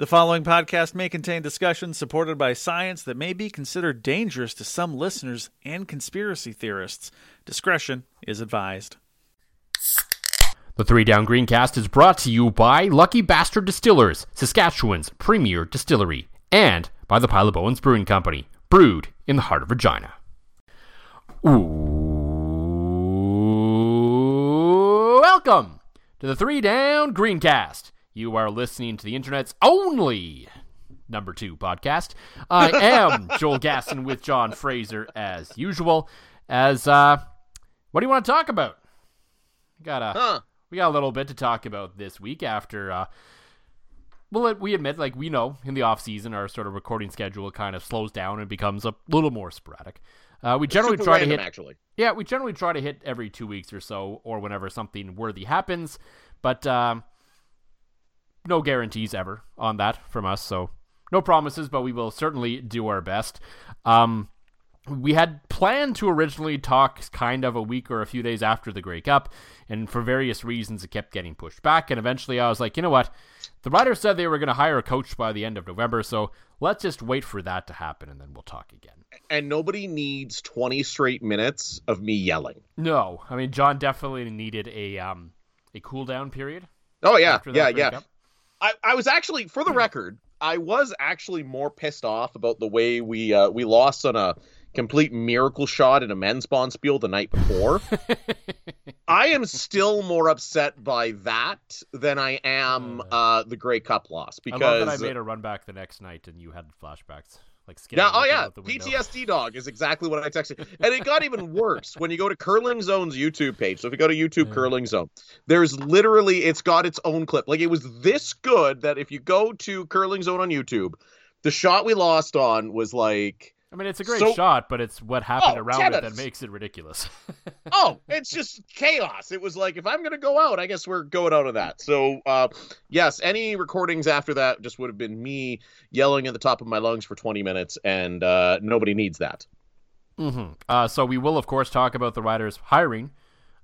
The following podcast may contain discussions supported by science that may be considered dangerous to some listeners and conspiracy theorists. Discretion is advised. The Three Down Greencast is brought to you by Lucky Bastard Distillers, Saskatchewan's premier distillery, and by the Pile of Brewing Company, brewed in the heart of Regina. Ooh, welcome to the Three Down Greencast. You are listening to the internet's only number two podcast. I am Joel Gasson with John Fraser as usual. As uh, what do you want to talk about? We got a Huh. we got a little bit to talk about this week after. Uh, well, we admit, like we know, in the off season, our sort of recording schedule kind of slows down and becomes a little more sporadic. Uh, we generally try random, to hit actually. yeah, we generally try to hit every two weeks or so, or whenever something worthy happens. But um, no guarantees ever on that from us. So no promises, but we will certainly do our best. Um, we had planned to originally talk kind of a week or a few days after the Grey Cup, and for various reasons, it kept getting pushed back. And eventually, I was like, you know what? The Riders said they were going to hire a coach by the end of November, so let's just wait for that to happen, and then we'll talk again. And nobody needs 20 straight minutes of me yelling. No, I mean John definitely needed a um a cool down period. Oh, yeah. after that Yeah, yeah. Cup. I, I was actually, for the record, I was actually more pissed off about the way we uh, we lost on a complete miracle shot in a men's bonspiel the night before. I am still more upset by that than I am uh, the Grey Cup loss I because love that I made a run back the next night and you had flashbacks. Like scared oh, Yeah, oh yeah. PTSD dog is exactly what I texted. And it got even worse when you go to Curling Zone's YouTube page. So if you go to YouTube Yeah. Curling Zone, there's literally it's got its own clip. Like it was this good that if you go to Curling Zone on YouTube, the shot we lost on was like I mean, it's a great So- shot, but it's what happened Oh, around it that makes it ridiculous. oh, it's just chaos. It was like if I'm gonna go out, I guess we're going out of that. So uh yes, any recordings after that just would have been me yelling at the top of my lungs for 20 minutes, and uh nobody needs that. Mm-hmm. uh, so we will, of course, talk about the Riders hiring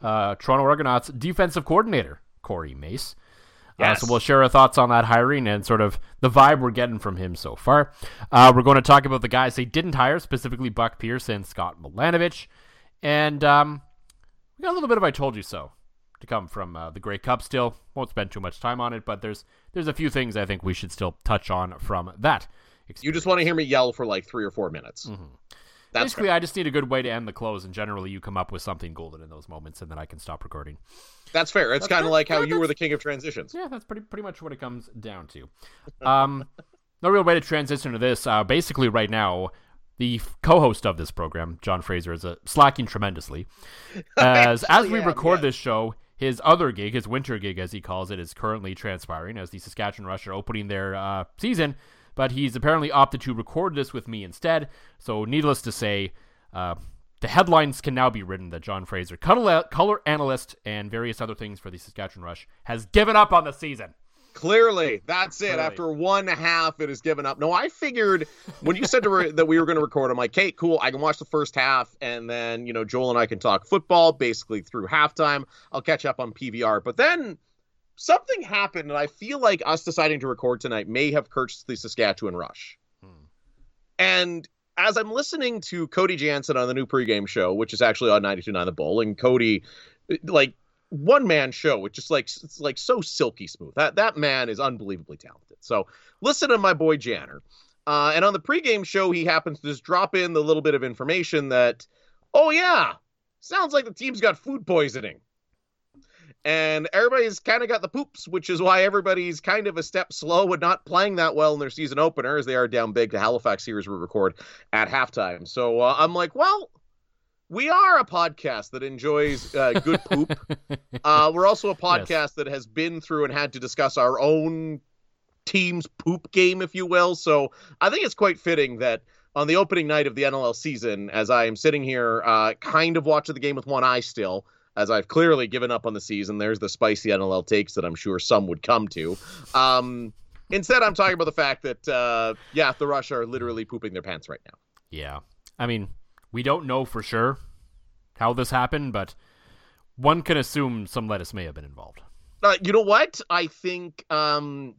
uh, Toronto Argonauts defensive coordinator Corey Mace. Uh, Yes. so we'll share our thoughts on that hiring and sort of the vibe we're getting from him so far. Uh, we're going to talk about the guys they didn't hire, specifically Buck Pierce and Scott Milanovich. And um, we got a little bit of "I told you so" to come from uh, the Grey Cup. Still, won't spend too much time on it, but there's there's a few things I think we should still touch on from that. You just want to hear me yell for like three or four minutes. Mhm. That's Basically, I just need a good way to end the close, and generally, you come up with something golden in those moments, and then I can stop recording. That's fair. It's kind of like how Yeah, you were the king of transitions. Yeah, that's pretty pretty much what it comes down to. Um, no real way to transition to this. Uh, basically, right now, the f- co-host of this program, John Fraser, is uh, slacking tremendously. As as we am, record yeah. this show, his other gig, his winter gig, as he calls it, is currently transpiring as the Saskatchewan Rush are opening their uh, season. But he's apparently opted to record this with me instead. So, needless to say, uh, the headlines can now be written that John Fraser, color, analyst, and various other things for the Saskatchewan Rush, has given up on the season. Clearly, that's it. Clearly. After one half, it is given up. No, I figured when you said to re- that we were going to record, I'm like, okay, cool. I can watch the first half, and then you know Joel and I can talk football basically through halftime. I'll catch up on PVR, but then something happened, and I feel like us deciding to record tonight may have cursed the Saskatchewan Rush. Hmm. And as I'm listening to Cody Jansen on the new pregame show, which is actually on 92.9 The Bull, and Cody, like, one man show. which is like it's like so silky smooth. That that man is unbelievably talented. So listen to my boy Janner. Uh, and on the pregame show, he happens to just drop in the little bit of information that, oh yeah, sounds like the team's got food poisoning. And everybody's kind of got the poops, which is why everybody's kind of a step slow and not playing that well in their season opener, as they are down big to Halifax here as we record at halftime. So uh, I'm like, well, we are a podcast that enjoys uh, good poop. uh, we're also a podcast yes. that has been through and had to discuss our own team's poop game, if you will. So I think it's quite fitting that on the opening night of the NLL season, as I am sitting here, uh, kind of watching the game with one eye still, as I've clearly given up on the season. There's the spicy NLL takes that I'm sure some would come to. Um, instead, I'm talking about the fact that, uh, yeah, the Rush are literally pooping their pants right now. Yeah. I mean, we don't know for sure how this happened, but one can assume some lettuce may have been involved. Uh, you know what? I think um,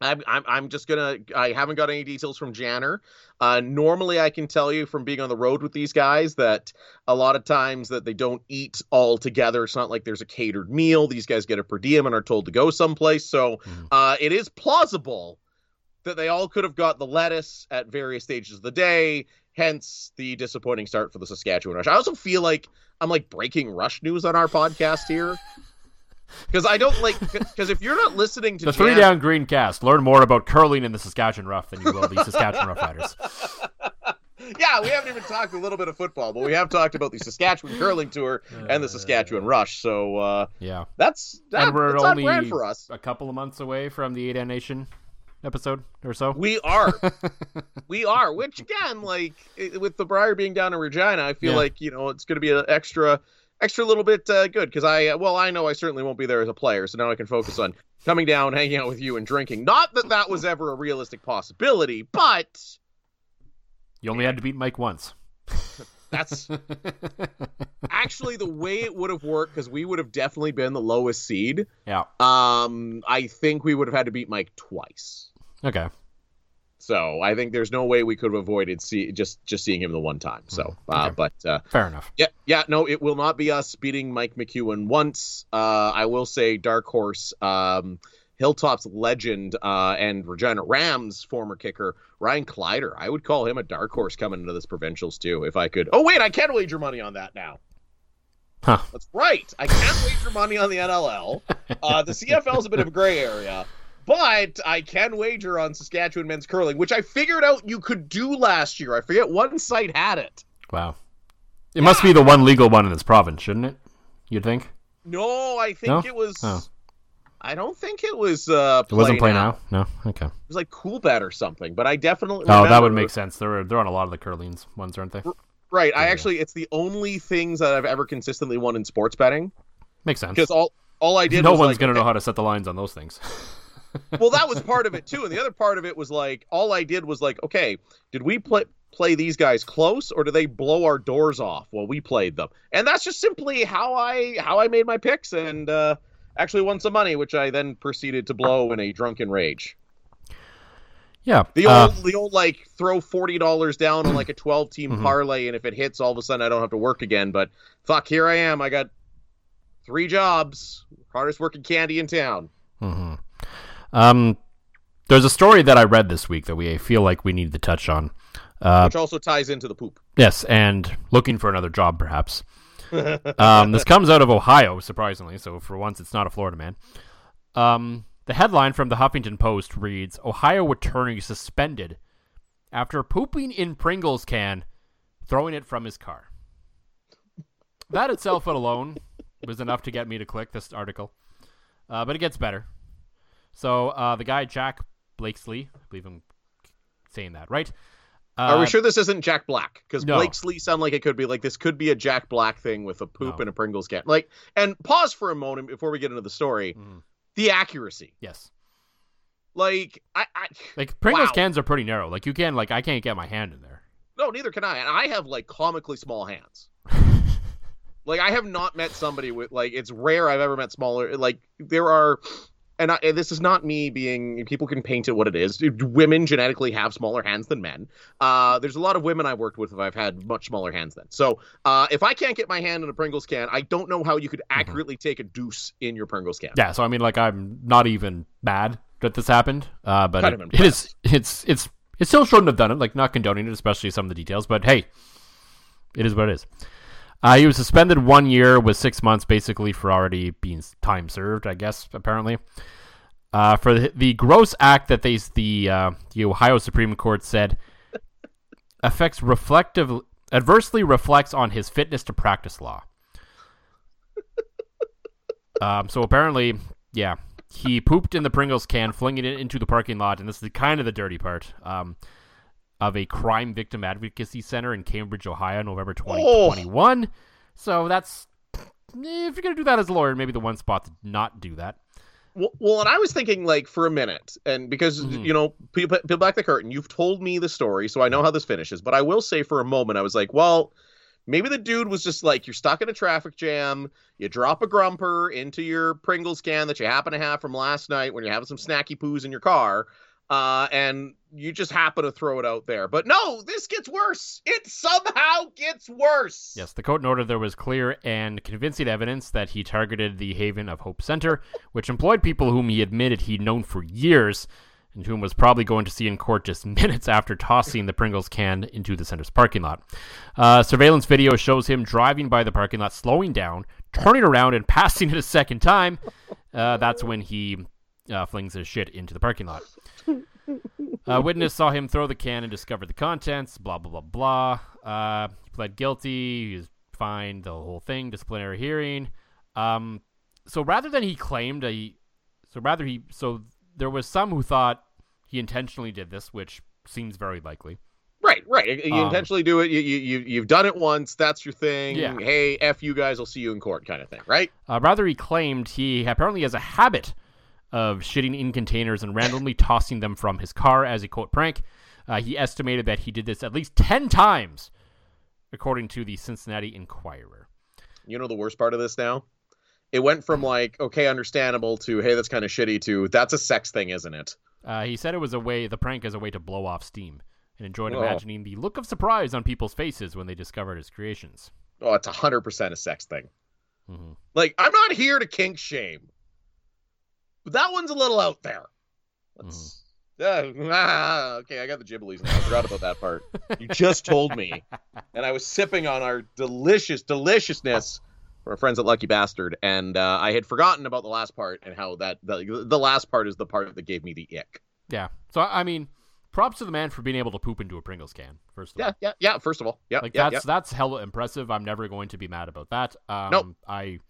I'm, I'm, I'm just gonna. I haven't got any details from Janner. Uh, normally, I can tell you from being on the road with these guys that a lot of times that they don't eat all together. It's not like there's a catered meal. These guys get a per diem and are told to go someplace. So mm-hmm. uh, it is plausible that they all could have got the lettuce at various stages of the day. Hence the disappointing start for the Saskatchewan Rush. I also feel like I'm like breaking Rush news on our podcast here. Because I don't like because if you're not listening to the three down green cast, learn more about curling in the Saskatchewan Rough than you will the Saskatchewan Roughriders. yeah, we haven't even talked a little bit of football, but we have talked about the Saskatchewan curling tour and the Saskatchewan Rush. So uh, yeah, that's that, and we're that's only for us. a couple of months away from the Eight Nation episode or so. We are, we are. Which again, like with the Brier being down in Regina, I feel yeah. like you know it's going to be an extra extra little bit uh, good because I well I know I certainly won't be there as a player, so now I can focus on coming down, hanging out with you, and drinking. Not that that was ever a realistic possibility, but you only had to beat Mike once. That's actually the way it would have worked because we would have definitely been the lowest seed. Yeah. Um, I think we would have had to beat Mike twice. Okay. So I think there's no way we could have avoided see, just just seeing him the one time. So, mm-hmm. uh, okay. but uh, fair enough. Yeah, yeah. No, it will not be us beating Mike McEwen once. Uh, I will say, Dark Horse, um, Hilltop's legend, uh, and Regina Rams former kicker Ryan Clyder. I would call him a dark horse coming into this provincials too, if I could. Oh wait, I can't wager money on that now. Huh. That's right. I can't wager money on the NLL. Uh, the CFL is a bit of a gray area. But I can wager on Saskatchewan men's curling, which I figured out you could do last year. I forget one site had it. Wow. It yeah. must be the one legal one in this province, shouldn't it? You'd think? No, I think no? it was. Oh. I don't think it was. Uh, it wasn't PlayNow. now. No, okay. It was like Coolbet or something, but I definitely. Oh, that would make sense. They're they're on a lot of the curlings ones, aren't they? Right. Yeah, I actually, it's the only things that I've ever consistently won in sports betting. Makes sense. Because all all I did. No one's like, gonna know how to set the lines on those things. well, that was part of it too, and the other part of it was like all I did was like, okay, did we play play these guys close or do they blow our doors off while we played them? And that's just simply how I how I made my picks and uh, actually won some money, which I then proceeded to blow in a drunken rage. Yeah, the old uh, the old like throw forty dollars down on like a twelve team mm-hmm. parlay, and if it hits, all of a sudden I don't have to work again. But fuck, here I am. I got three jobs, hardest working candy in town. Mm-hmm. Um, there's a story that I read this week that we feel like we need to touch on. Uh, Which also ties into the poop. Yes, and looking for another job, perhaps. um, this comes out of Ohio, surprisingly. So for once, it's not a Florida man. Um, the headline from the Huffington Post reads: Ohio attorney suspended after pooping in Pringles can, throwing it from his car. That itself alone was enough to get me to click this article. Uh, but it gets better. So uh, the guy Jack Blakesley, I believe I'm saying that right. Uh, Are we sure this isn't Jack Black? Because no. Blakesley sound like it could be like this could be a Jack Black thing with a poop no. and a Pringles can. Like, and pause for a moment before we get into the story. Mm. The accuracy. Yes. Like I, I like Pringles wow. cans are pretty narrow. Like you can like I can't get my hand in there. No, neither can I. And I have like comically small hands. like I have not met somebody with like it's rare I've ever met smaller. Like there are and, I, and this is not me being people can paint it what it is. Women genetically have smaller hands than men. Uh, there's a lot of women I've worked with that I've had much smaller hands than. So uh, if I can't get my hand in a Pringles can, I don't know how you could Mm-hmm. accurately take a deuce in your Pringles can. Yeah, so I mean, like, I'm not even mad that this happened, uh, but it, it is, it's, it's, it still shouldn't have done it. Like, not condoning it, especially some of the details. But hey, it is what it is. Uh, he was suspended one year with six months, basically for already being time served. I guess apparently. Uh, for the, the gross act that they the uh, the Ohio Supreme Court said affects reflective adversely reflects on his fitness to practice law. Um, so apparently, yeah, he pooped in the Pringles can, flinging it into the parking lot, and this is kind of the dirty part. Um, of a crime victim advocacy center in Cambridge, Ohio, November 2021. So that's if you're gonna do that as a lawyer, maybe the one spot to not do that. Well, well, and I was thinking like for a minute, and because Mhm. you know, peel, peel back the curtain. You've told me the story, so I know how this finishes. But I will say for a moment, I was like, well, maybe the dude was just like, you're stuck in a traffic jam. You drop a grumper into your Pringles can that you happen to have from last night when you're having some snacky poos in your car, uh, and you just happen to throw it out there. But no, this gets worse. It somehow gets worse. Yes, the court noted there was clear and convincing evidence that he targeted the Haven of Hope Center, which employed people whom he admitted he'd known for years and whom was probably going to see in court just minutes after tossing the Pringles can into the center's parking lot. Uh, surveillance video shows him driving by the parking lot, slowing down, turning around, and passing it a second time. Uh, that's when he uh, flings his shit into the parking lot. A witness saw him throw the can and discovered the contents. Blah blah blah blah. Uh, he pled guilty. He was fined. The whole thing. Disciplinary hearing. Um, so rather than he claimed a, so rather he, so there was some who thought he intentionally did this, which seems very likely. Right, right. You Um, intentionally do it. You, you you you've done it once. That's your thing. Yeah. Hey, f you guys. I'll see you in court, kind of thing. Right. Uh, rather, he claimed he apparently has a habit of shitting in containers and randomly tossing them from his car as a quote prank. Uh, he estimated that he did this at least 10 times, according to the Cincinnati Enquirer. You know the worst part of this now? It went from like okay, understandable to hey, that's kind of shitty to that's a sex thing, isn't it? Uh, he said it was a way, the prank is a way to blow off steam, and enjoyed Oh. imagining the look of surprise on people's faces when they discovered his creations. Oh, it's hundred percent a sex thing. Mhm. Like I'm not here to kink shame, but that one's a little out there. Let's. Uh, ah, okay, I got the gibblies now. I forgot about that part. You just told me, and I was sipping on our delicious deliciousness from our friends at Lucky Bastard, and uh, I had forgotten about the last part and how that the, the last part is the part that gave me the ick. Yeah. So, I mean, props to the man for being able to poop into a Pringles can, first of all. Yeah, yeah, yeah. First of all, yeah, like yeah, that's that's hella impressive. I'm never going to be mad about that. Um, Nope. I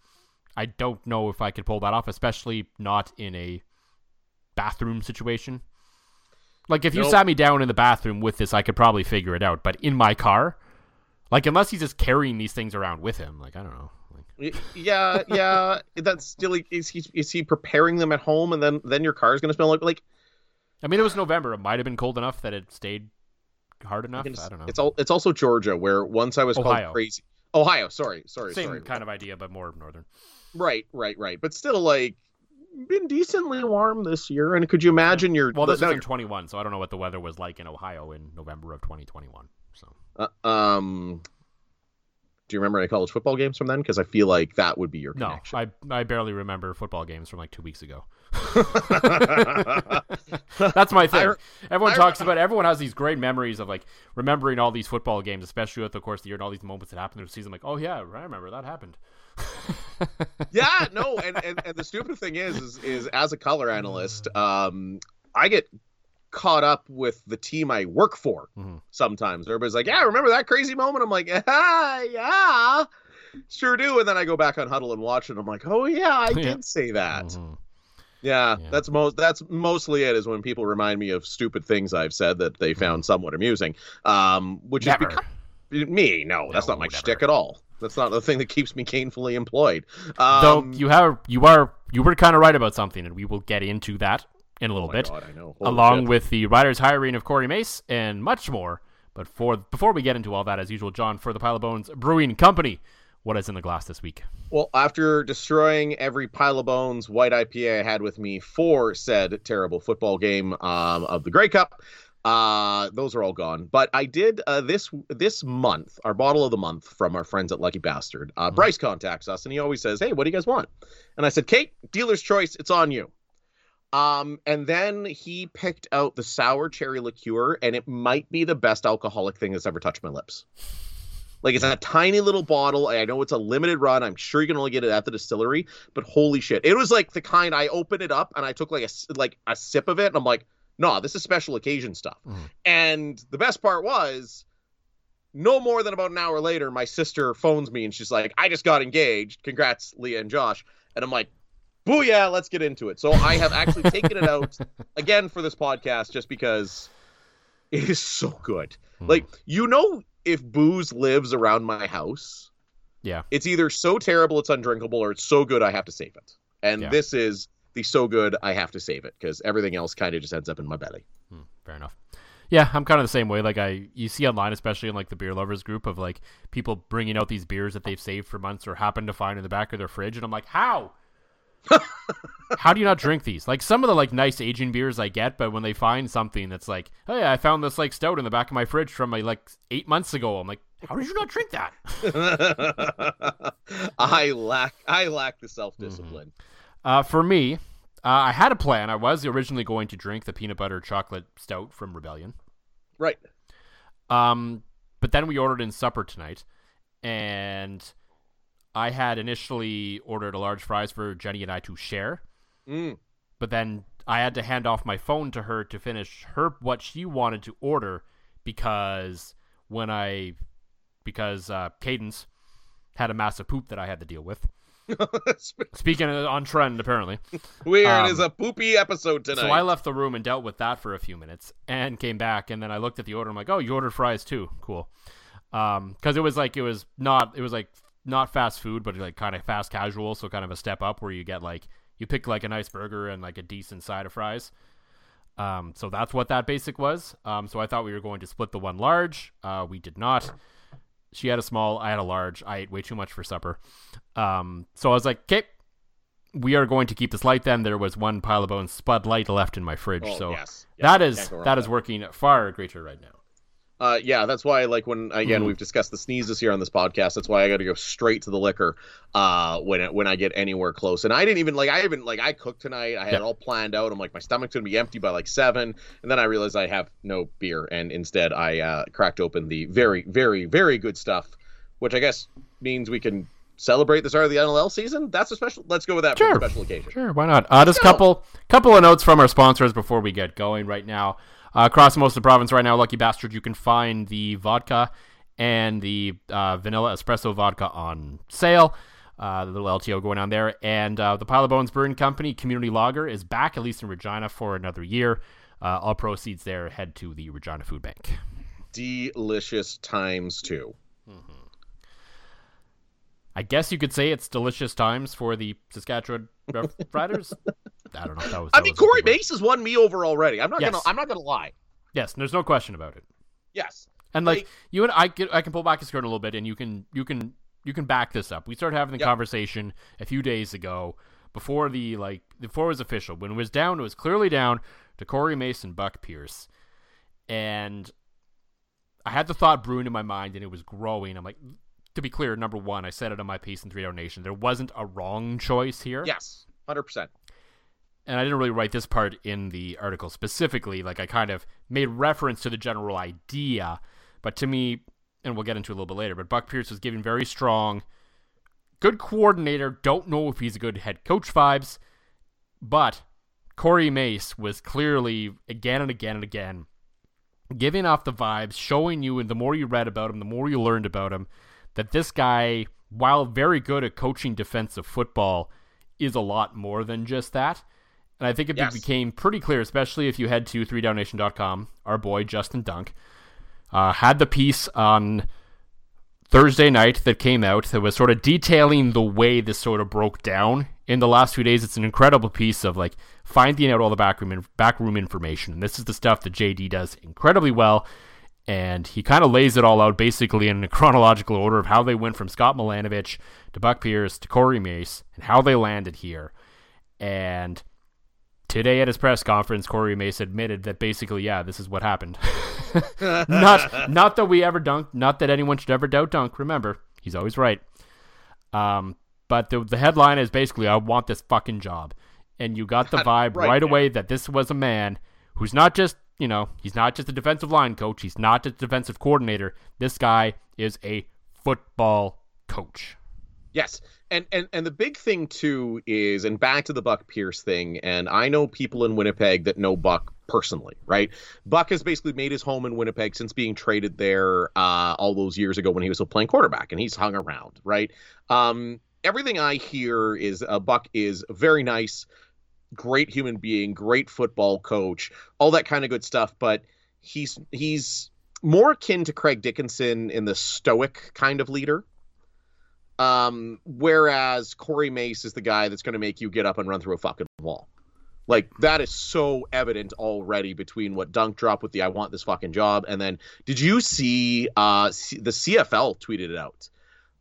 I don't know if I could pull that off, especially not in a bathroom situation. Like if you sat me down in the bathroom with this, I could probably figure it out. But in my car, like unless he's just carrying these things around with him, like I don't know. Like, yeah, yeah. That's still like, is he is he preparing them at home, and then then your car is gonna smell like like I mean, it was November. It might have been cold enough that it stayed hard enough. I don't know. It's all it's also Georgia, where once I was Ohio. called crazy. Ohio, sorry, sorry, Same sorry. kind of idea, but more northern. Right, right, right. But still, like, been decently warm this year. And could you imagine your Well, this was in 21, so I don't know what the weather was like in Ohio in November of 2021. So uh, um? Do you remember any college football games from then? Because I feel like that would be your connection. no. I I barely remember football games from like two weeks ago. That's my thing. I- everyone I- talks about. Everyone has these great memories of like remembering all these football games, especially at the course of the year and all these moments that happened in the season. Like, oh yeah, I remember that happened. yeah, no, and, and and the stupid thing is, is is as a color analyst, um, I get caught up with the team I work for Mhm. sometimes. Everybody's like, "Yeah, remember that crazy moment?" I'm like, "Ah, yeah, sure do." And then I go back on Hudl and watch it. and I'm like, "Oh yeah, I Yeah. did say that." Mhm. Yeah, Yeah. that's most that's mostly it. Is when people remind me of stupid things I've said that they found somewhat amusing. Um, which Mm-hmm. Never. is because me. No, that's No, not my never. shtick at all. That's not the thing that keeps me gainfully employed. Though Um, you have you are you were kind of right about something, and we will get into that in a little oh bit. God, I know. Holy along shit. with the Rider's hiring of Corey Mace and much more. But for before we get into all that, as usual, John for the Pile O' Bones Brewing Company. what is in the glass this week. Well, after destroying every pile of bones white IPA I had with me for said terrible football game um, of the Grey Cup, uh, those are all gone. But I did uh, this this month, our bottle of the month from our friends at Lucky Bastard. Uh, Bryce contacts us and he always says, "Hey, what do you guys want?" And I said, "Kate, dealer's choice. It's on you." Um, and then he picked out the sour cherry liqueur, and it might be the best alcoholic thing that's ever touched my lips. Like it's a tiny little bottle. I know it's a limited run. I'm sure you can only get it at the distillery, but holy shit, it was like the kind I opened it up and I took like a like a sip of it, and I'm like, no, this is special occasion stuff. Mm-hmm. And the best part was, no more than about an hour later, my sister phones me and she's like, I just got engaged. Congrats, Leah and Josh. And I'm like, booyah, let's get into it. So I have actually taken it out again for this podcast just because it is so good. Hmm. Like, you know, if booze lives around my house, Yeah. it's either so terrible it's undrinkable or it's so good I have to save it. And Yeah. this is the so good I have to save it because everything else kind of just ends up in my belly. Fair enough. Yeah, I'm kind of the same way. Like I, you see online, especially in like the beer lovers group, of like people bringing out these beers that they've saved for months or happen to find in the back of their fridge, and I'm like, how? how do you not drink these? Like some of the like nice aging beers I get, but when they find something that's like, hey, I found this like stout in the back of my fridge from my like eight months ago, I'm like, how did you not drink that? I lack I lack the self discipline. Uh, for me, uh, I had a plan. I was originally going to drink the peanut butter chocolate stout from Rebellion. Right. Um, but then we ordered in supper tonight, and I had initially ordered a large fries for Jenny and I to share. Mm. But then I had to hand off my phone to her to finish her what she wanted to order because when I because uh, Cadence had a massive poop that I had to deal with. Speaking of on trend, apparently. Weird Um, is a poopy episode tonight. So I left the room and dealt with that for a few minutes and came back and then I looked at the order. I'm like, oh, you ordered fries too. Cool. Um, cause it was like, it was not, it was like not fast food, but like kind of fast casual. So kind of a step up where you get like, you pick like a nice burger and like a decent side of fries. Um, so that's what that basic was. Um, so I thought we were going to split the one large. Uh, we did not. She had a small, I had a large. I ate way too much for supper. Um, so I was like, okay, we are going to keep this light then. There was one pile of bones Spud Light left in my fridge. Oh, so yes. that Yes, is go wrong that with working far greater right now. Uh, yeah, that's why, like, when again Mhm. we've discussed the sneezes here on this podcast. That's why I got to go straight to the liquor uh, when it, when I get anywhere close. And I didn't even like I even like I cooked tonight. I had Yeah. it all planned out. I'm like my stomach's gonna be empty by like seven, and then I realized I have no beer, and instead I uh, cracked open the very very very good stuff, which I guess means we can celebrate the start of the NLL season. That's a special. Let's go with that for Sure. a special occasion. Sure, why not? Uh, just a couple couple of notes from our sponsors before we get going right now. Uh, across most of the province right now, Lucky Bastard, you can find the vodka and the uh, vanilla espresso vodka on sale. Uh, the little LTO going on there. And uh, the Pile O' Bones Brewing Company Community Lager is back, at least in Regina, for another year. Uh, all proceeds there head to the Regina Food Bank. Delicious times two. I guess you could say it's delicious times for the Saskatchewan Riders. I don't know. If that was, I mean, Corey. Mace has won me over already. I'm not Yes. gonna. I'm not gonna lie. Yes, there's no question about it. Yes. And like, Like- you and I, can, I can pull back a skirt a little bit, and you can you can you can back this up. We started having the Yep. conversation a few days ago before the like before it was official. When it was down, it was clearly down to Corey Mason, Buck Pierce, and I had the thought brewing in my mind, and it was growing. I'm like, to be clear, number one, I said it on my piece in Three Down Nation. There wasn't a wrong choice here. Yes. Hundred percent. And I didn't really write this part in the article specifically. Like I kind of made reference to the general idea, but to me, and we'll get into a little bit later. But Buck Pierce was giving very strong, good coordinator. Don't know if he's a good head coach vibes, but Corey Mace was clearly again and again and again giving off the vibes, showing you, and the more you read about him, the more you learned about him, that this guy, while very good at coaching defensive football, is a lot more than just that. And I think it Yes. became pretty clear, especially if you head to 3downnation.com. Our boy, Justin Dunk, uh, had the piece on Thursday night that came out that was sort of detailing the way this sort of broke down in the last few days. It's an incredible piece of like finding out all the backroom in- backroom information, and this is the stuff that JD does incredibly well. and he kind of lays it all out basically in a chronological order of how they went from Scott Milanovich to Buck Pierce to Corey Mace and how they landed here. And today at his press conference, Corey Mace admitted that basically, yeah, this is what happened. not not that we ever dunked, not that anyone should ever doubt Dunk. Remember, he's always right. Um, but the the headline is basically, I want this fucking job, and you got the vibe right, right away that this was a man who's not just you know he's not just a defensive line coach, he's not just a defensive coordinator. This guy is a football coach. Yes, and and and the big thing too is, and back to the Buck Pierce thing, and I know people in Winnipeg that know Buck personally, right? Buck has basically made his home in Winnipeg since being traded there uh, all those years ago when he was still playing quarterback, and he's hung around, right? Um, everything I hear is uh, Buck is very nice, great human being, great football coach, all that kind of good stuff, but he's he's more akin to Craig Dickenson in the stoic kind of leader um, whereas Corey Mace is the guy that's going to make you get up and run through a fucking wall. Like that is so evident already between what Dunk dropped with the "I want this fucking job" and then did you see uh, the CFL tweeted it out?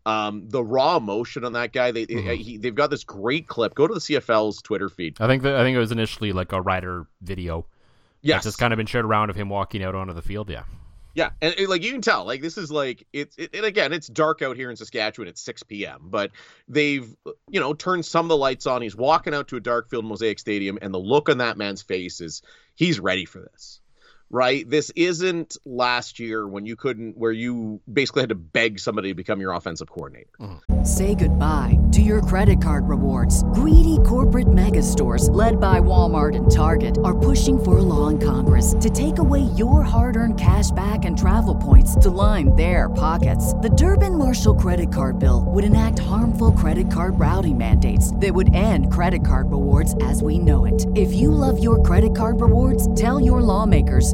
Um, the raw emotion on that guy. They mm-hmm. he, they've got this great clip. Go to the CFL's Twitter feed. I think that I think it was initially like a rider video. Yes, it's just kind of been shared around of him walking out onto the field. Yeah. Yeah, and, and, like you can tell, like this is like it's it, and again, it's dark out here in Saskatchewan at 6 p.m. But they've you know turned some of the lights on. He's walking out to a dark field Mosaic Stadium, and the look on that man's face is he's ready for this right? This isn't last year when you couldn't, where you basically had to beg somebody to become your offensive coordinator. Mm. Say goodbye to your credit card rewards. Greedy corporate mega stores, led by Walmart and Target, are pushing for a law in Congress to take away your hard earned cash back and travel points to line their pockets. The Durbin Marshall credit card bill would enact harmful credit card routing mandates that would end credit card rewards as we know it. If you love your credit card rewards, tell your lawmakers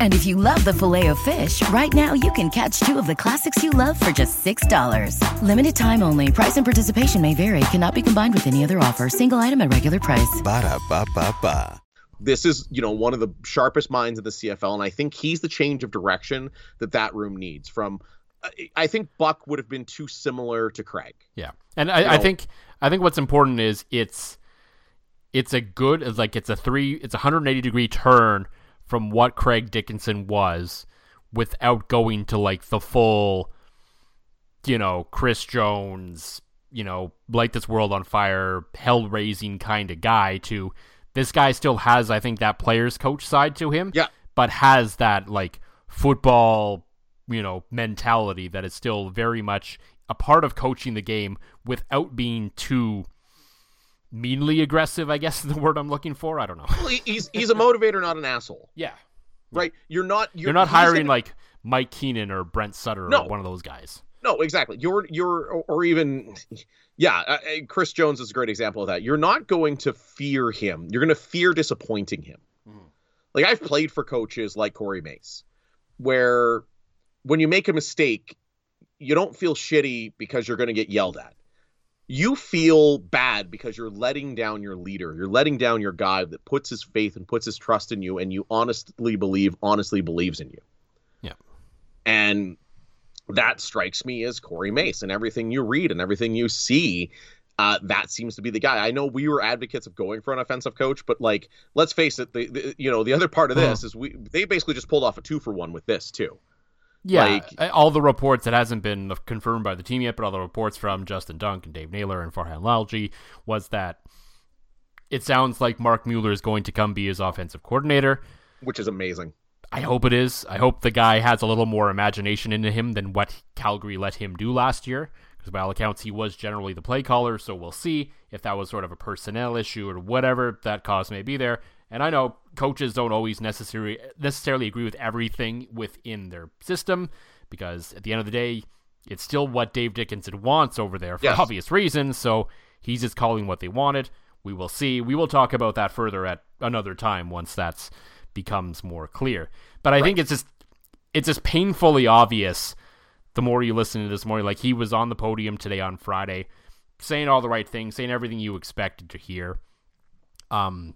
And if you love the filet of fish, right now you can catch two of the classics you love for just $6. Limited time only. Price and participation may vary. Cannot be combined with any other offer. Single item at regular price. Ba da ba ba ba. This is, you know, one of the sharpest minds in the CFL, and I think he's the change of direction that that room needs. From, I think Buck would have been too similar to Craig. Yeah, and I, I think I think what's important is it's it's a good like it's a three it's a 180 degree turn from what Craig Dickenson was without going to like the full, you know, Chris Jones, you know, light this world on fire, hell raising kind of guy to this guy still has, I think, that player's coach side to him. Yeah. But has that like football, you know, mentality that is still very much a part of coaching the game without being too meanly aggressive, I guess is the word I'm looking for. I don't know. Well, he's he's a motivator, not an asshole. Yeah. Right. You're not. You're, you're not hiring gonna... like Mike Keenan or Brent Sutter no. or one of those guys. No, exactly. You're you're or even yeah, uh, uh, Chris Jones is a great example of that. You're not going to fear him. You're going to fear disappointing him. Mm. Like I've played for coaches like Corey Mace, where when you make a mistake, you don't feel shitty because you're going to get yelled at you feel bad because you're letting down your leader. You're letting down your guy that puts his faith and puts his trust in you and you honestly believe, honestly believes in you. Yeah. And that strikes me as Corey Mace and everything you read and everything you see. Uh, that seems to be the guy. I know we were advocates of going for an offensive coach, but like, let's face it, the, the you know the other part of this is we they basically just pulled off a two for one with this too. Yeah, like, all the reports that hasn't been confirmed by the team yet, but all the reports from Justin Dunk and Dave Naylor and Farhan Lalji was that it sounds like Marc Mueller is going to come be his offensive coordinator, which is amazing. I hope it is. I hope the guy has a little more imagination into him than what Calgary let him do last year. Because by all accounts, he was generally the play caller. So we'll see if that was sort of a personnel issue or whatever that cause may be there. And I know coaches don't always necessarily necessarily agree with everything within their system because at the end of the day, it's still what Dave Dickenson wants over there for Yes. obvious reasons. So he's just calling what they wanted. We will see. We will talk about that further at another time once that's becomes more clear. But I think it's just it's just painfully obvious the more you listen to this more like he was on the podium today on Friday saying all the right things, saying everything you expected to hear. Um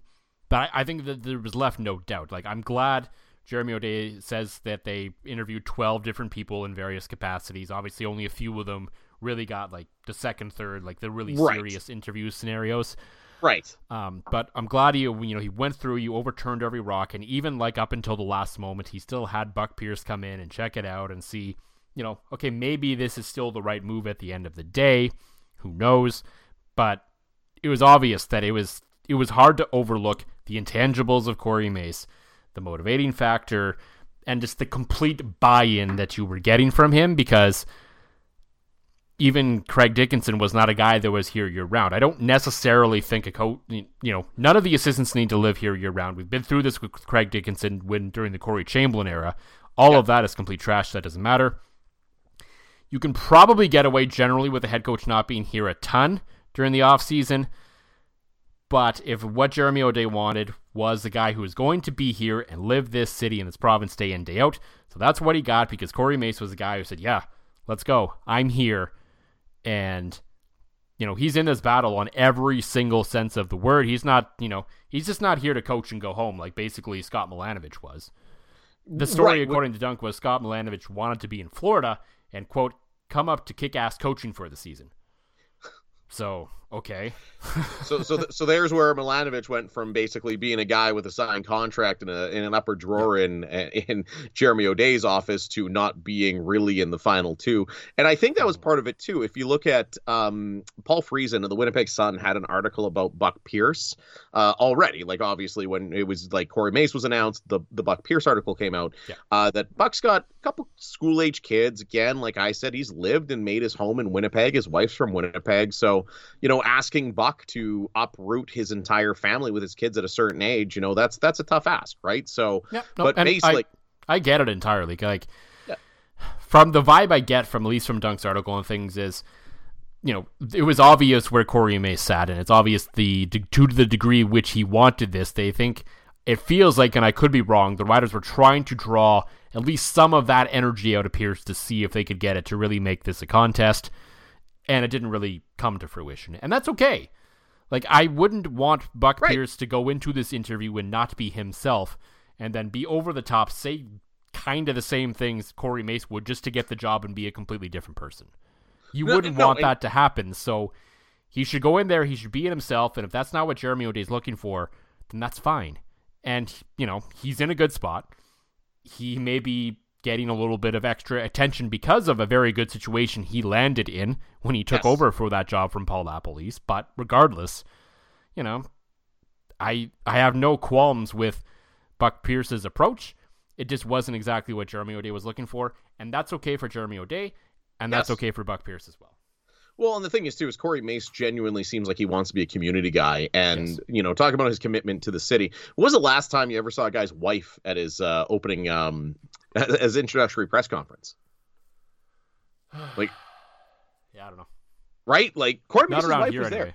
but I, I think that there was left no doubt. Like I'm glad Jeremy O'Day says that they interviewed 12 different people in various capacities. Obviously, only a few of them really got like the second, third, like the really Right. serious interview scenarios. Right. Um, but I'm glad he, you know, he went through, you overturned every rock, and even like up until the last moment, he still had Buck Pierce come in and check it out and see, you know, okay, maybe this is still the right move at the end of the day. Who knows? But it was obvious that it was it was hard to overlook the intangibles of Corey Mace, the motivating factor, and just the complete buy-in that you were getting from him because even Craig Dickenson was not a guy that was here year round. I don't necessarily think a coach, you know, none of the assistants need to live here year round. We've been through this with Craig Dickenson when during the Corey Chamberlain era. All of that is complete trash. That doesn't matter. You can probably get away generally with the head coach not being here a ton during the offseason. But if what Jeremy O'Day wanted was the guy who was going to be here and live this city and this province day in, day out, so that's what he got because Corey Mace was the guy who said, Yeah, let's go. I'm here. And, you know, he's in this battle on every single sense of the word. He's not, you know, he's just not here to coach and go home like basically Scott Milanovich was. The story, Right. according to Dunk, was Scott Milanovich wanted to be in Florida and, quote, come up to kick ass coaching for the season. So, okay. So so th- so there's where Milanovich went from basically being a guy with a signed contract in a in an upper drawer in in Jeremy O'Day's office to not being really in the final two. And I think that was part of it too. If you look at um, Paul Friesen of the Winnipeg Sun had an article about Buck Pierce uh, already. Like obviously when it was like Corey Mace was announced, the the Buck Pierce article came out. Yeah. Uh, that Buck's got a couple school age kids. Again, like I said, he's lived and made his home in Winnipeg. His wife's from Winnipeg, so you know, asking Buck to uproot his entire family with his kids at a certain age, you know, that's that's a tough ask, right? So, Yeah, no, but Mace, I, like, I get it entirely. Like, Yeah. from the vibe I get from at least from Dunk's article and things is, you know, it was obvious where Corey Mace sat, and it's obvious the to the degree which he wanted this. They think it feels like, and I could be wrong. The Riders were trying to draw at least some of that energy out of Pierce to see if they could get it to really make this a contest, and it didn't really come to fruition, and that's okay. Like I wouldn't want Buck Right. Pierce to go into this interview and not be himself, and then be over the top, say kind of the same things Corey Mace would just to get the job and be a completely different person. You No, wouldn't no, want that to happen. So he should go in there. He should be in himself. And if that's not what Jeremy O'Day is looking for, then that's fine. And you know he's in a good spot. He may be getting a little bit of extra attention because of a very good situation he landed in when he took Yes. over for that job from Paul LaPolice. But regardless, you know, I I have no qualms with Buck Pierce's approach. It just wasn't exactly what Jeremy O'Day was looking for, and that's okay for Jeremy O'Day, and that's Yes. okay for Buck Pierce as well. Well, and the thing is too is Corey Mace genuinely seems like he wants to be a community guy, and Yes. you know, talk about his commitment to the city. When was the last time you ever saw a guy's wife at his uh, opening um as introductory press conference? Like, Yeah, I don't know. right? Like Corey Not Mace's wife was there.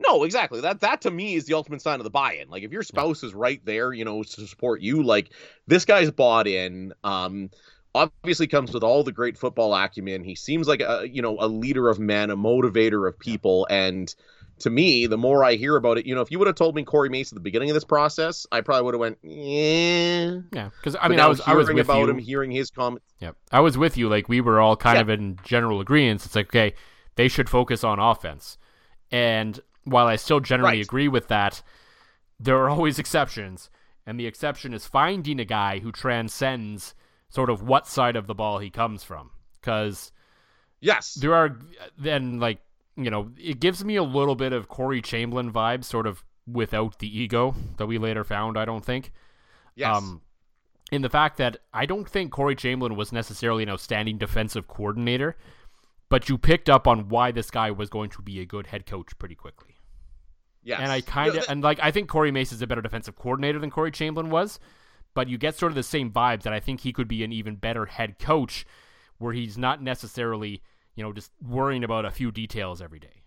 No, exactly. That that to me is the ultimate sign of the buy-in. Like if your spouse is right there, you know, to support you, like this guy's bought in. Um obviously comes with all the great football acumen. He seems like a you know, a leader of men, a motivator of people and to me, the more I hear about it, you know, if you would have told me Corey Mace at the beginning of this process, I probably would have went, yeah. Yeah, because I mean, I was I was hearing with about you. him, hearing his comments. Yeah, I was with you. Like we were all kind Yeah. of in general agreement. It's like okay, they should focus on offense. And while I still generally Right. agree with that, there are always exceptions, and the exception is finding a guy who transcends sort of what side of the ball he comes from. Because Yes. there are then like you know it gives me a little bit of Corey Chamberlain vibes, sort of without the ego that we later found. I don't think. yes. Um, in the fact that I don't think Corey Chamberlain was necessarily an outstanding defensive coordinator, but you picked up on why this guy was going to be a good head coach pretty quickly. yes. And I kind of and like I think Corey Mace is a better defensive coordinator than Corey Chamberlain was, but you get sort of the same vibes that I think he could be an even better head coach, where he's not necessarily you know, just worrying about a few details every day.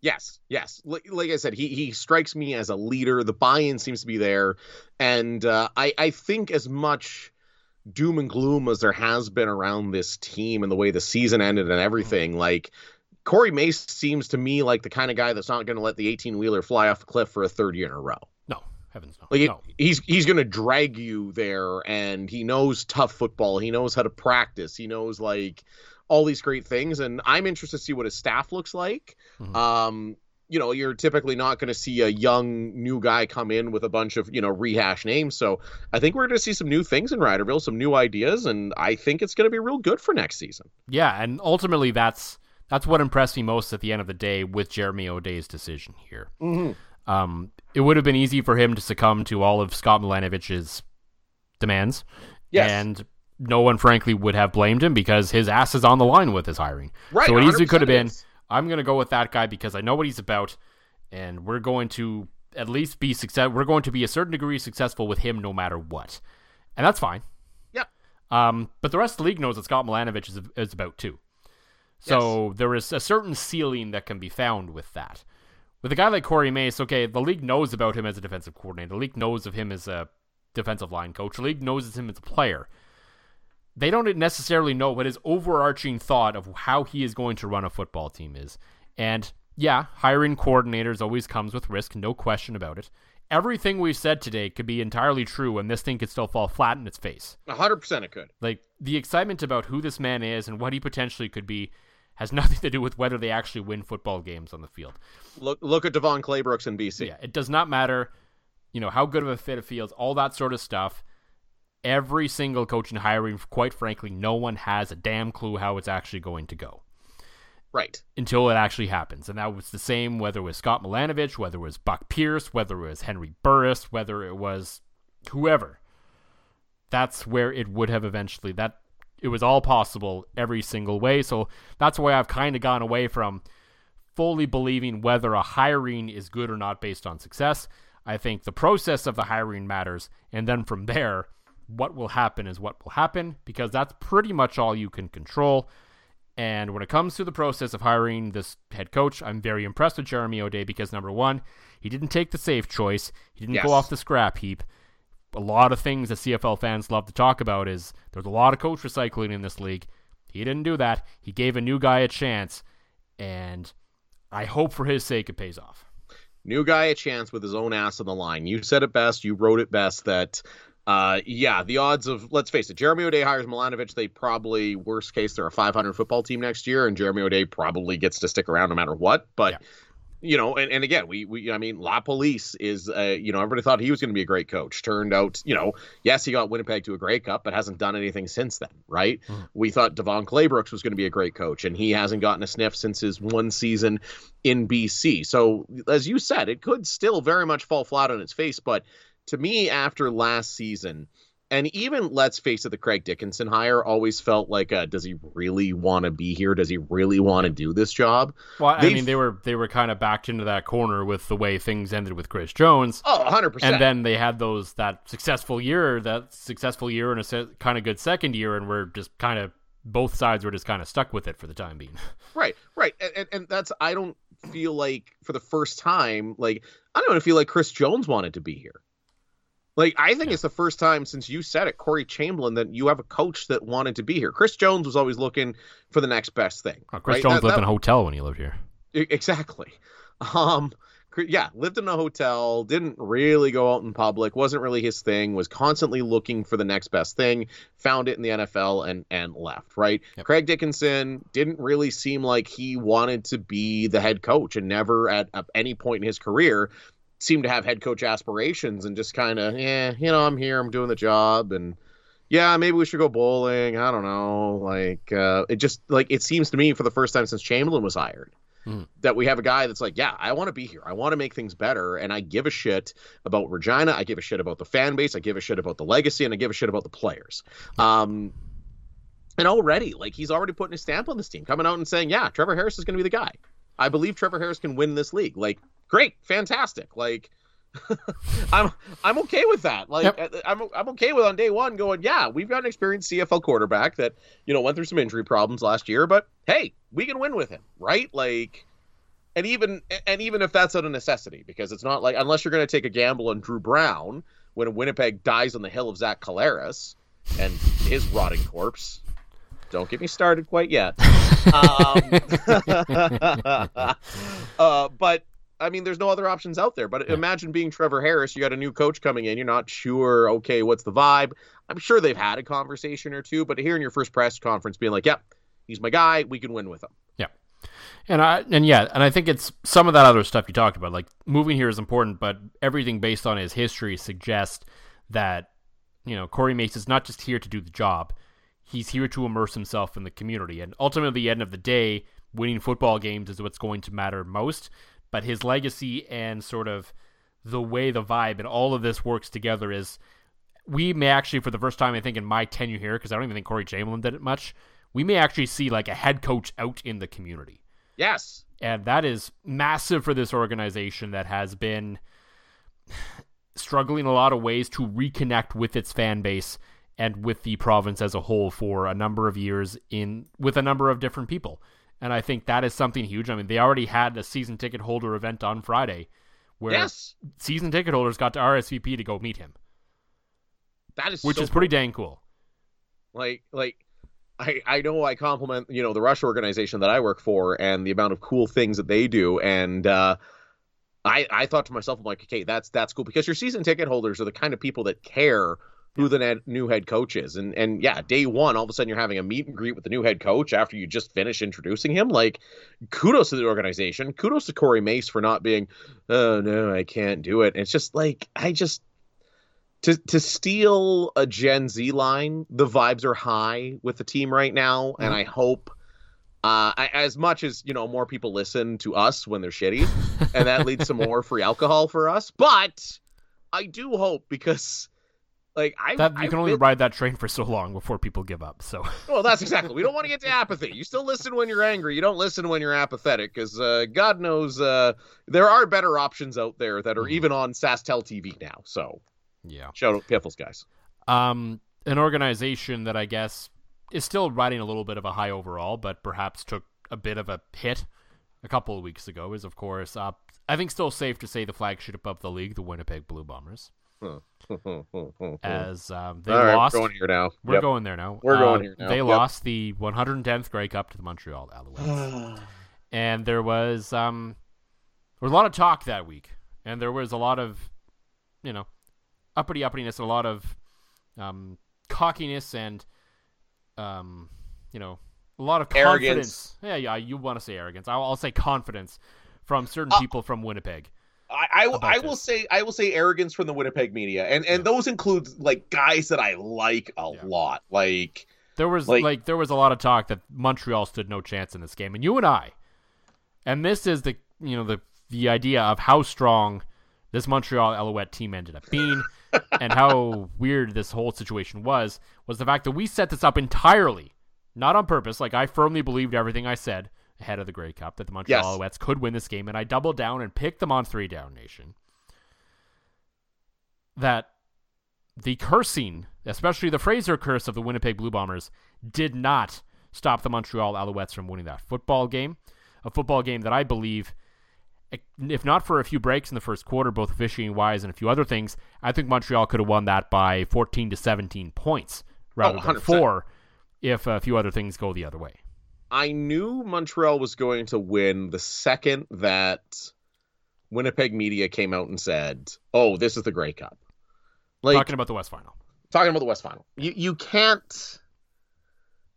Yes, yes. Like, like, I said, he he strikes me as a leader. The buy-in seems to be there, and uh, I I think as much doom and gloom as there has been around this team and the way the season ended and everything, like Corey Mace seems to me like the kind of guy that's not going to let the 18 wheeler fly off the cliff for a third year in a row. Heavens no. Like no. he's he's going to drag you there, and he knows tough football. He knows how to practice. He knows like all these great things, and I'm interested to see what his staff looks like. Mm-hmm. Um, you know, you're typically not going to see a young new guy come in with a bunch of, you know, rehash names. So I think we're going to see some new things in Riderville, some new ideas, and I think it's going to be real good for next season. Yeah, and ultimately that's that's what impressed me most at the end of the day with Jeremy O'Day's decision here. Mm-hmm. Um, it would have been easy for him to succumb to all of Scott Milanovich's demands. Yes. And no one, frankly, would have blamed him because his ass is on the line with his hiring. Right. So it easily could have been. I'm going to go with that guy because I know what he's about, and we're going to at least be success. We're going to be a certain degree successful with him no matter what, and that's fine. Yep. Um, but the rest of the league knows that Scott Milanovich is, is about too. So yes. there is a certain ceiling that can be found with that. With a guy like Corey Mace, okay, the league knows about him as a defensive coordinator. The league knows of him as a defensive line coach. The league knows him as a player they don't necessarily know what his overarching thought of how he is going to run a football team is. And yeah, hiring coordinators always comes with risk, no question about it. Everything we've said today could be entirely true, and this thing could still fall flat in its face. 100% it could. Like, the excitement about who this man is and what he potentially could be has nothing to do with whether they actually win football games on the field. Look look at DeVone Claybrooks in BC. Yeah, it does not matter, you know, how good of a fit it feels, all that sort of stuff every single coaching hiring, quite frankly, no one has a damn clue how it's actually going to go. Right. Until it actually happens. And that was the same whether it was Scott Milanovich, whether it was Buck Pierce, whether it was Henry Burris, whether it was whoever. That's where it would have eventually that it was all possible every single way. So that's why I've kind of gone away from fully believing whether a hiring is good or not based on success. I think the process of the hiring matters, and then from there, what will happen is what will happen because that's pretty much all you can control. And when it comes to the process of hiring this head coach, I'm very impressed with Jeremy O'Day because number one, he didn't take the safe choice. He didn't yes. go off the scrap heap. A lot of things that CFL fans love to talk about is there's a lot of coach recycling in this league. He didn't do that. He gave a new guy a chance, and I hope for his sake it pays off. New guy a chance with his own ass on the line. You said it best. You wrote it best that uh, yeah, the odds of let's face it, Jeremy O'Day hires Milanovich. They probably worst case they're a 500 football team next year, and Jeremy O'Day probably gets to stick around no matter what. But yeah. You know, and, and again, we we I mean, LaPolice is uh, you know everybody thought he was going to be a great coach. Turned out, you know, yes, he got Winnipeg to a Grey Cup, but hasn't done anything since then, right? Mm. We thought DeVone Claybrooks was going to be a great coach, and he hasn't gotten a sniff since his one season in BC. So as you said, it could still very much fall flat on its face, but to me, after last season, and even let's face it, the Craig Dickenson hire always felt like, uh, does he really want to be here? Does he really want to do this job? Well, They've... I mean, they were they were kind of backed into that corner with the way things ended with Chris Jones. Oh, 100 percent. And then they had those that successful year, that successful year, and a se- kind of good second year, and we're just kind of both sides were just kind of stuck with it for the time being. Right, right, and, and that's I don't feel like for the first time, like I don't feel like Chris Jones wanted to be here. Like I think it's the first time since you said it, Corey Chamblin, that you have a coach that wanted to be here. Chris Jones was always looking for the next best thing. Oh, Chris right? Jones that, lived that, in a hotel when he lived here. Exactly. Um, yeah, lived in a hotel, didn't really go out in public, wasn't really his thing, was constantly looking for the next best thing, found it in the NFL and and left, right? Yep. Craig Dickenson didn't really seem like he wanted to be the head coach and never at, at any point in his career seemed to have head coach aspirations and just kind of, yeah, you know, I'm here, I'm doing the job, and yeah, maybe we should go bowling. I don't know. Like, uh, it just like it seems to me for the first time since Chamblin was hired mm. that we have a guy that's like, yeah, I want to be here. I want to make things better, and I give a shit about Regina. I give a shit about the fan base. I give a shit about the legacy, and I give a shit about the players. Um, and already, like, he's already putting his stamp on this team, coming out and saying, yeah, Trevor Harris is going to be the guy. I believe Trevor Harris can win this league. Like, great, fantastic. Like, I'm I'm okay with that. Like Yep. uh, I'm I'm okay with on day one going, yeah, we've got an experienced CFL quarterback that you know went through some injury problems last year, but hey, we can win with him, right? Like, and even and even if that's out of necessity, because it's not like unless you're going to take a gamble on Dru Brown when Winnipeg dies on the hill of Zach Collaros and his rotting corpse. Don't get me started quite yet. um, uh, but I mean, there's no other options out there. But imagine being Trevor Harris. You got a new coach coming in. You're not sure. Okay, what's the vibe? I'm sure they've had a conversation or two. But here in your first press conference, being like, "Yep, he's my guy. We can win with him." Yeah. And I and yeah, and I think it's some of that other stuff you talked about. Like moving here is important, but everything based on his history suggests that you know Corey Mace is not just here to do the job; he's here to immerse himself in the community. And ultimately, at the end of the day, winning football games is what's going to matter most. But his legacy and sort of the way the vibe and all of this works together is we may actually, for the first time, I think in my tenure here, because I don't even think Corey Chamblin did it much, we may actually see like a head coach out in the community. Yes. And that is massive for this organization that has been struggling a lot of ways to reconnect with its fan base and with the province as a whole for a number of years in with a number of different people. And I think that is something huge. I mean, they already had a season ticket holder event on Friday where Yes. season ticket holders got to RSVP to go meet him, That is which so is pretty dang cool. like like I, I know I compliment you know the Rush organization that I work for and the amount of cool things that they do and uh, I I thought to myself I'm like okay that's that's cool because your season ticket holders are the kind of people that care who the new head coach is. And and yeah day one all of a sudden you're having a meet and greet with the new head coach after you just finish introducing him. Like kudos to the organization. Kudos to Corey Mace for not being oh no I can't do it. It's just like I just to to steal a Gen Z line, the vibes are high with the team right now, and I hope. Uh, I, as much as you know, more people listen to us when they're shitty, and that leads to more free alcohol for us. But I do hope because, like, I That you can only really- ride that train for so long before people give up. So well, that's exactly. We don't want to get to apathy. You still listen when you're angry. You don't listen when you're apathetic, because uh, God knows uh, there are better options out there that are even on SaskTel TV now. So yeah. shout out Piffles, guys. Um, an organization that I guess is still riding a little bit of a high overall, but perhaps took a bit of a hit a couple of weeks ago is, of course, uh, I think still safe to say the flagship of the league, the Winnipeg Blue Bombers, as um, they All right, lost. we're going here now. We're Yep. going there now. We're Uh, going here now. They Yep. lost the 110th Grey Cup to the Montreal Alouettes, and there was um, there was a lot of talk that week, and there was a lot of, you know, uppity uppityness, a lot of um, cockiness, and um, you know, a lot of confidence. Arrogance. Yeah, yeah, you want to say arrogance? I'll, I'll say confidence from certain Uh, people from Winnipeg. I, I, I will this. say I will say arrogance from the Winnipeg media, and and those include like guys that I like a Yeah. lot, like There was like, Like- there was a lot of talk that Montreal stood no chance in this game, and you and I, and this is the you know the the idea of how strong this Montreal Alouette team ended up being, and how weird this whole situation was was the fact that we set this up entirely, not on purpose. Like I firmly believed everything I said ahead of the Grey Cup that the Montreal Yes. Alouettes could win this game, and I doubled down and picked them on three down nation. That the cursing, especially the Fraser curse of the Winnipeg Blue Bombers, did not stop the Montreal Alouettes from winning that football game. A football game that I believe, if not for a few breaks in the first quarter, both officiating wise and a few other things, I think Montreal could have won that by 14 to 17 points rather than 100%. four if a few other things go the other way. I knew Montreal was going to win the second that Winnipeg media came out and said, "Oh, this is the Grey Cup." Like Talking about the West Final. talking about the West Final. You you can't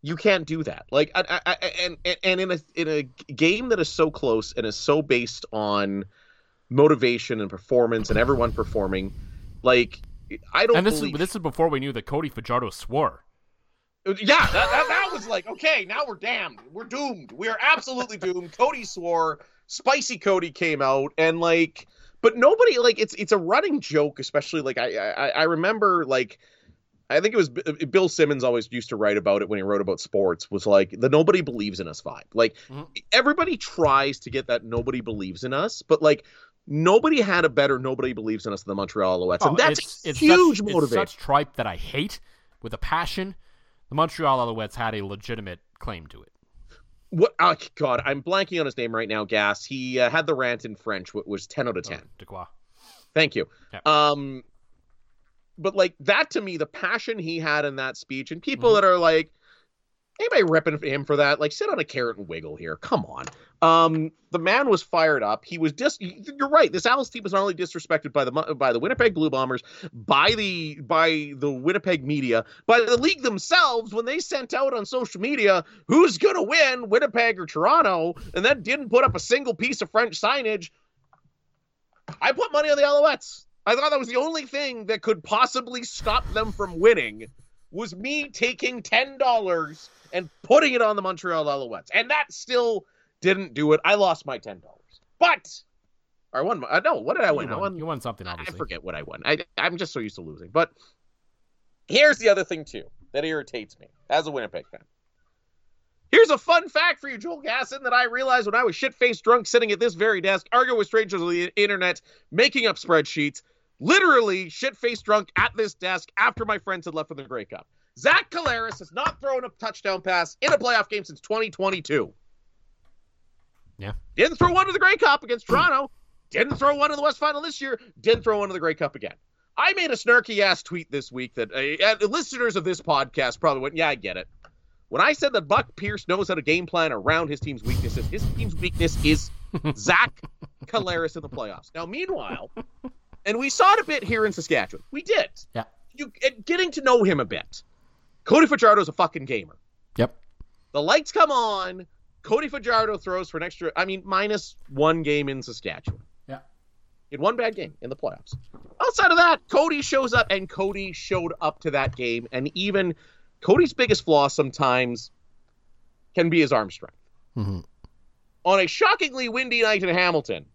you can't do that. Like I, I, I- and and in a in a game that is so close and is so based on motivation and performance and everyone performing, like I don't And this believe is this is before we knew that Cody Fajardo swore. Yeah, that, that was like, okay, now we're damned. We're doomed. We are absolutely doomed. Cody swore. Spicy Cody came out, and like, but nobody like it's it's a running joke, especially like I I, I remember like. I think it was B- Bill Simmons always used to write about it when he wrote about sports was like the nobody believes in us vibe. Like Mhm. everybody tries to get that nobody believes in us, but like Nobody had a better nobody believes in us than the Montreal Alouettes. Oh, and that's it's, it's huge such, motivation. It's such tripe that I hate with a passion. The Montreal Alouettes had a legitimate claim to it. What? Oh, God, I'm blanking on his name right now. Gas. He uh, had the rant in French, which was ten out of ten. Oh, Dequoy. Thank you. Yep. Um, but like that to me, the passion he had in that speech, and people Mhm. that are like, anybody ripping him for that, like sit on a carrot and wiggle here. Come on. Um, the man was fired up. He was just. You're right. This Als team was not only disrespected by the by the Winnipeg Blue Bombers, by the by the Winnipeg media, by the league themselves when they sent out on social media who's gonna win, Winnipeg or Toronto, and then didn't put up a single piece of French signage. I put money on the Alouettes. I thought that was the only thing that could possibly stop them from winning was me taking ten dollars and putting it on the Montreal Alouettes, and that still didn't do it. I lost my ten dollars, but I won. My, uh, no, what did I win? You I won, won. you won something, obviously. I forget what I won. I, I'm just so used to losing. But here's the other thing too that irritates me as a Winnipeg fan. Here's a fun fact for you, Joel Gasson, that I realized when I was shit-faced drunk sitting at this very desk, arguing with strangers on the internet, making up spreadsheets, literally shit-faced drunk at this desk after my friends had left for the Grey Cup. Zach Collaros has not thrown a touchdown pass in a playoff game since 2022. Yeah. Didn't throw one to the Grey Cup against Toronto. Didn't throw one in the West Final this year. Didn't throw one in the Grey Cup again. I made a snarky ass tweet this week that uh, uh, listeners of this podcast probably went, "Yeah, I get it." When I said that Buck Pierce knows how to game plan around his team's weaknesses, his team's weakness is Zach Collaros in the playoffs. Now, meanwhile, and we saw it a bit here in Saskatchewan. We did. Yeah. You getting to know him a bit. Cody Fajardo's a fucking gamer. Yep. The lights come on. Cody Fajardo throws for an extra, I mean, minus one game in Saskatchewan. Yeah. In one bad game in the playoffs. Outside of that, Cody shows up, and Cody showed up to that game. And even Cody's biggest flaw sometimes can be his arm strength. Mhm. On a shockingly windy night in Hamilton,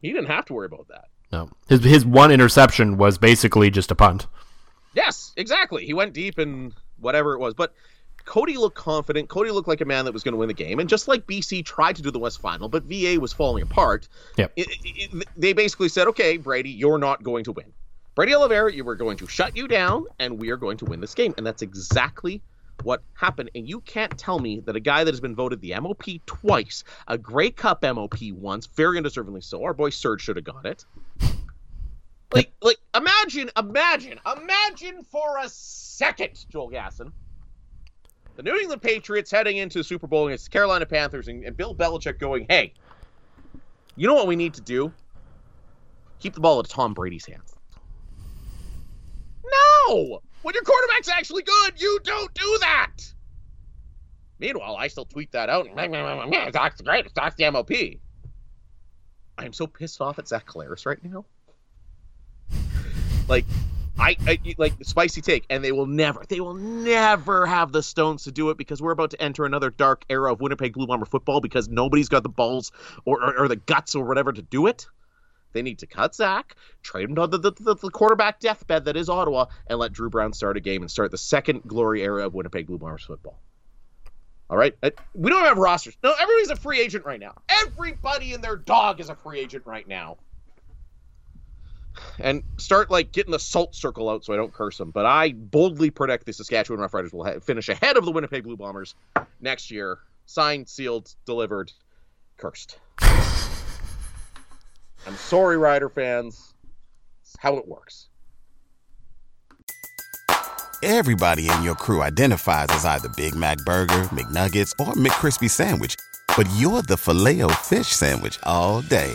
he didn't have to worry about that. No. His his one interception was basically just a punt. Yes, exactly. He went deep and whatever it was. But Cody looked confident. Cody looked like a man that was going to win the game. And just like BC tried to do the West Final, but VA was falling apart, Yep. it, it, it- they basically said, okay, Brady, you're not going to win. Brady Oliveira, you were going to shut you down, and we are going to win this game. And that's exactly what happened. And you can't tell me that a guy that has been voted the MOP twice, a Grey Cup MOP once, very undeservingly so, our boy Serge should have got it. Like, like, imagine, imagine, imagine for a second, Joel Gasson, the New England Patriots heading into the Super Bowl against the Carolina Panthers, and, and Bill Belichick going, "Hey, you know what we need to do? Keep the ball at Tom Brady's hands." No, when your quarterback's actually good, you don't do that. Meanwhile, I still tweet that out. and Zach's great. Zach's the MOP. I am so pissed off at Zach Collaros right now. Like, I, I like spicy take, and they will never, they will never have the stones to do it because we're about to enter another dark era of Winnipeg Blue Bomber football because nobody's got the balls or, or, or the guts or whatever to do it. They need to cut Zach, trade him to the, the, the, quarterback deathbed that is Ottawa, and let Dru Brown start a game and start the second glory era of Winnipeg Blue Bombers football. All right, Uh, we don't have rosters. No, everybody's a free agent right now. Everybody and their dog is a free agent right now and start like getting the salt circle out so I don't curse them. But I boldly predict the Saskatchewan Roughriders will ha- finish ahead of the Winnipeg Blue Bombers next year. Signed, sealed, delivered, cursed. I'm sorry, Rider fans. It's how it works. Everybody in your crew identifies as either Big Mac Burger, McNuggets, or McCrispy Sandwich. But you're the Filet-O-Fish Sandwich all day.